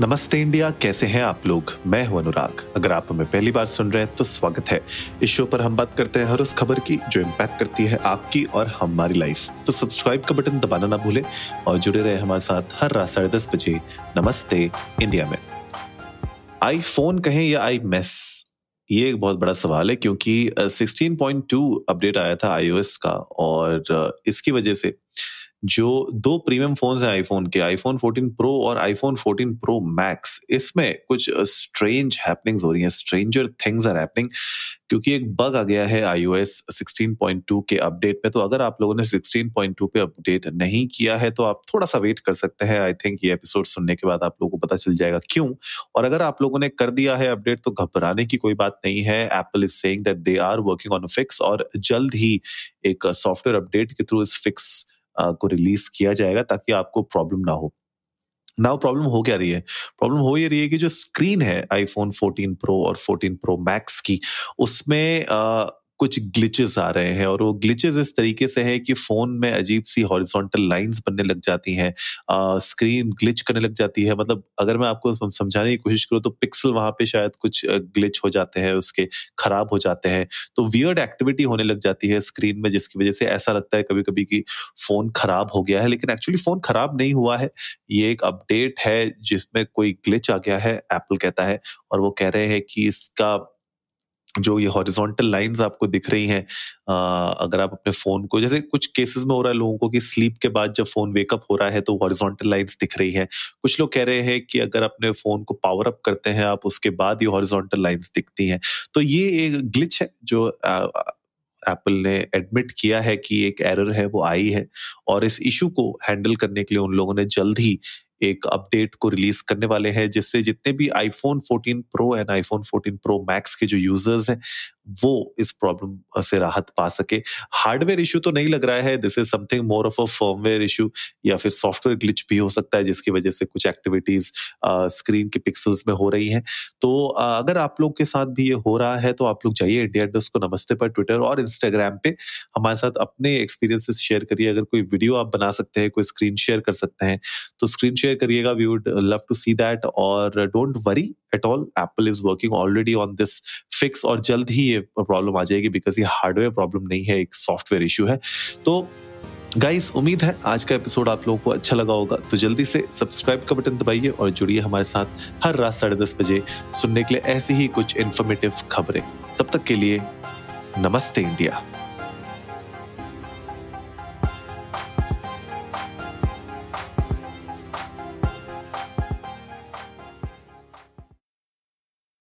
नमस्ते इंडिया, कैसे हैं आप लोग? मैं हूँ अनुराग। अगर आप हमें पहली बार सुन रहे हैं तो स्वागत है। इस शो पर हम बात करते हैं हर उस खबर की जो इम्पैक्ट करती है आपकी और हमारी लाइफ तो सब्सक्राइब का बटन दबाना ना भूलें और जुड़े रहे हमारे साथ हर रात साढ़े दस बजे नमस्ते इंडिया में। आई फ़ोन कहें या आई मेस ये एक बहुत बड़ा सवाल है क्योंकि 16.2 अपडेट आया था आईओएस का और इसकी वजह से जो दो प्रीमियम फ़ोन हैं आईफोन के आईफोन 14 प्रो और आईफोन 14 प्रो मैक्स इसमें कुछ स्ट्रेंज हैपनिंग्स हो रही हैं स्ट्रेंजर थिंग्स आर हैपनिंग क्योंकि एक बग आ गया है आईओएस 16.2 के अपडेट में तो अगर आप लोगों ने 16.2 पे अपडेट नहीं किया है तो आप थोड़ा सा वेट कर सकते हैं आई थिंक ये एपिसोड सुनने के बाद आप लोगों को पता चल जाएगा क्यों? और अगर आप लोगों ने कर दिया है अपडेट तो घबराने की कोई बात नहीं है Apple is saying that they are working on fix और जल्द ही एक सॉफ्टवेयर अपडेट के थ्रू इस फिक्स को रिलीज़ किया जाएगा ताकि आपको प्रॉब्लम ना हो। नाउ प्रॉब्लम हो क्या रही है? प्रॉब्लम हो ये रही है कि जो स्क्रीन है आईफोन 14 प्रो और 14 प्रो मैक्स की, उसमें कुछ ग्लिचेस आ रहे हैं और वो ग्लिचेस इस तरीके से है कि फ़ोन में अजीब सी हॉरिजॉन्टल लाइंस बनने लग जाती हैं स्क्रीन ग्लिच करने लग जाती है। मतलब अगर मैं आपको समझाने की कोशिश करूँ तो पिक्सल वहाँ पे शायद कुछ ग्लिच हो जाते हैं, उसके खराब हो जाते हैं। तो वियर्ड एक्टिविटी होने लग जाती है स्क्रीन में, जिसकी वजह से ऐसा लगता है कभी कभी कि फ़ोन खराब हो गया है। लेकिन एक्चुअली फ़ोन खराब नहीं हुआ है। ये एक अपडेट है जिसमें कोई ग्लिच आ गया है एप्पल कहता है और वो कह रहे हैं कि इसका जो ये हॉरिजॉन्टल लाइंस आपको दिख रही हैं अगर आप अपने फ़ोन को, जैसे कुछ केसेस में हो रहा है लोगों को कि स्लीप के बाद जब फ़ोन वेकअप हो रहा है तो हॉरिजॉन्टल लाइंस दिख रही हैं। कुछ लोग कह रहे हैं कि अगर अपने फ़ोन को पावर अप करते हैं, आप उसके बाद ये हॉरिजॉन्टल लाइंस दिखती हैं। तो ये एक ग्लिच है जो एप्पल ने एडमिट किया है कि एक एरर है, वो आई है और इस इशू को हैंडल करने के लिए उन लोगों ने जल्द ही एक अपडेट को रिलीज़ करने वाले हैं, जिससे जितने भी iPhone 14 Pro and iPhone 14 Pro Max के जो यूज़र्स हैं वो इस प्रॉब्लम से राहत पा सके। हार्डवेयर इशू तो नहीं लग रहा है। This is something more of a firmware issue या फिर सॉफ्टवेयर ग्लिच भी हो सकता है जिसकी वजह से कुछ एक्टिविटीज़ स्क्रीन के पिक्सल्स में हो रही हैं। तो uh, अगर आप लोग के साथ भी ये हो रहा है तो आप लोग जाइए इंडिया डोस को नमस्ते पर ट्विटर और इंस्टाग्राम पे। हमारे साथ अपने एक्सपीरियंसेस शेयर करिए। अगर कोई वीडियो आप बना सकते हैं कोई स्क्रीन शेयर कर सकते हैं तो स्क्रीन शेयर करिएगा। We would love to see that और don't worry at all Apple is working already on this fix और जल्द ही ये प्रॉब्लम आ जाएगी बिकॉज़ ये हार्डवेयर प्रॉब्लम नहीं है, एक सॉफ्टवेयर इशू है। तो गाइस उम्मीद है आज का एपिसोड आप लोगों को अच्छा लगा होगा। तो जल्दी से सब्सक्राइब का बटन दबाइए और जुड़िए हमारे साथ हर रात साढ़े दस बजे सुनने के लिए ऐसी ही कुछ इन्फॉर्मेटिव खबरें। तब तक के लिए नमस्ते इंडिया।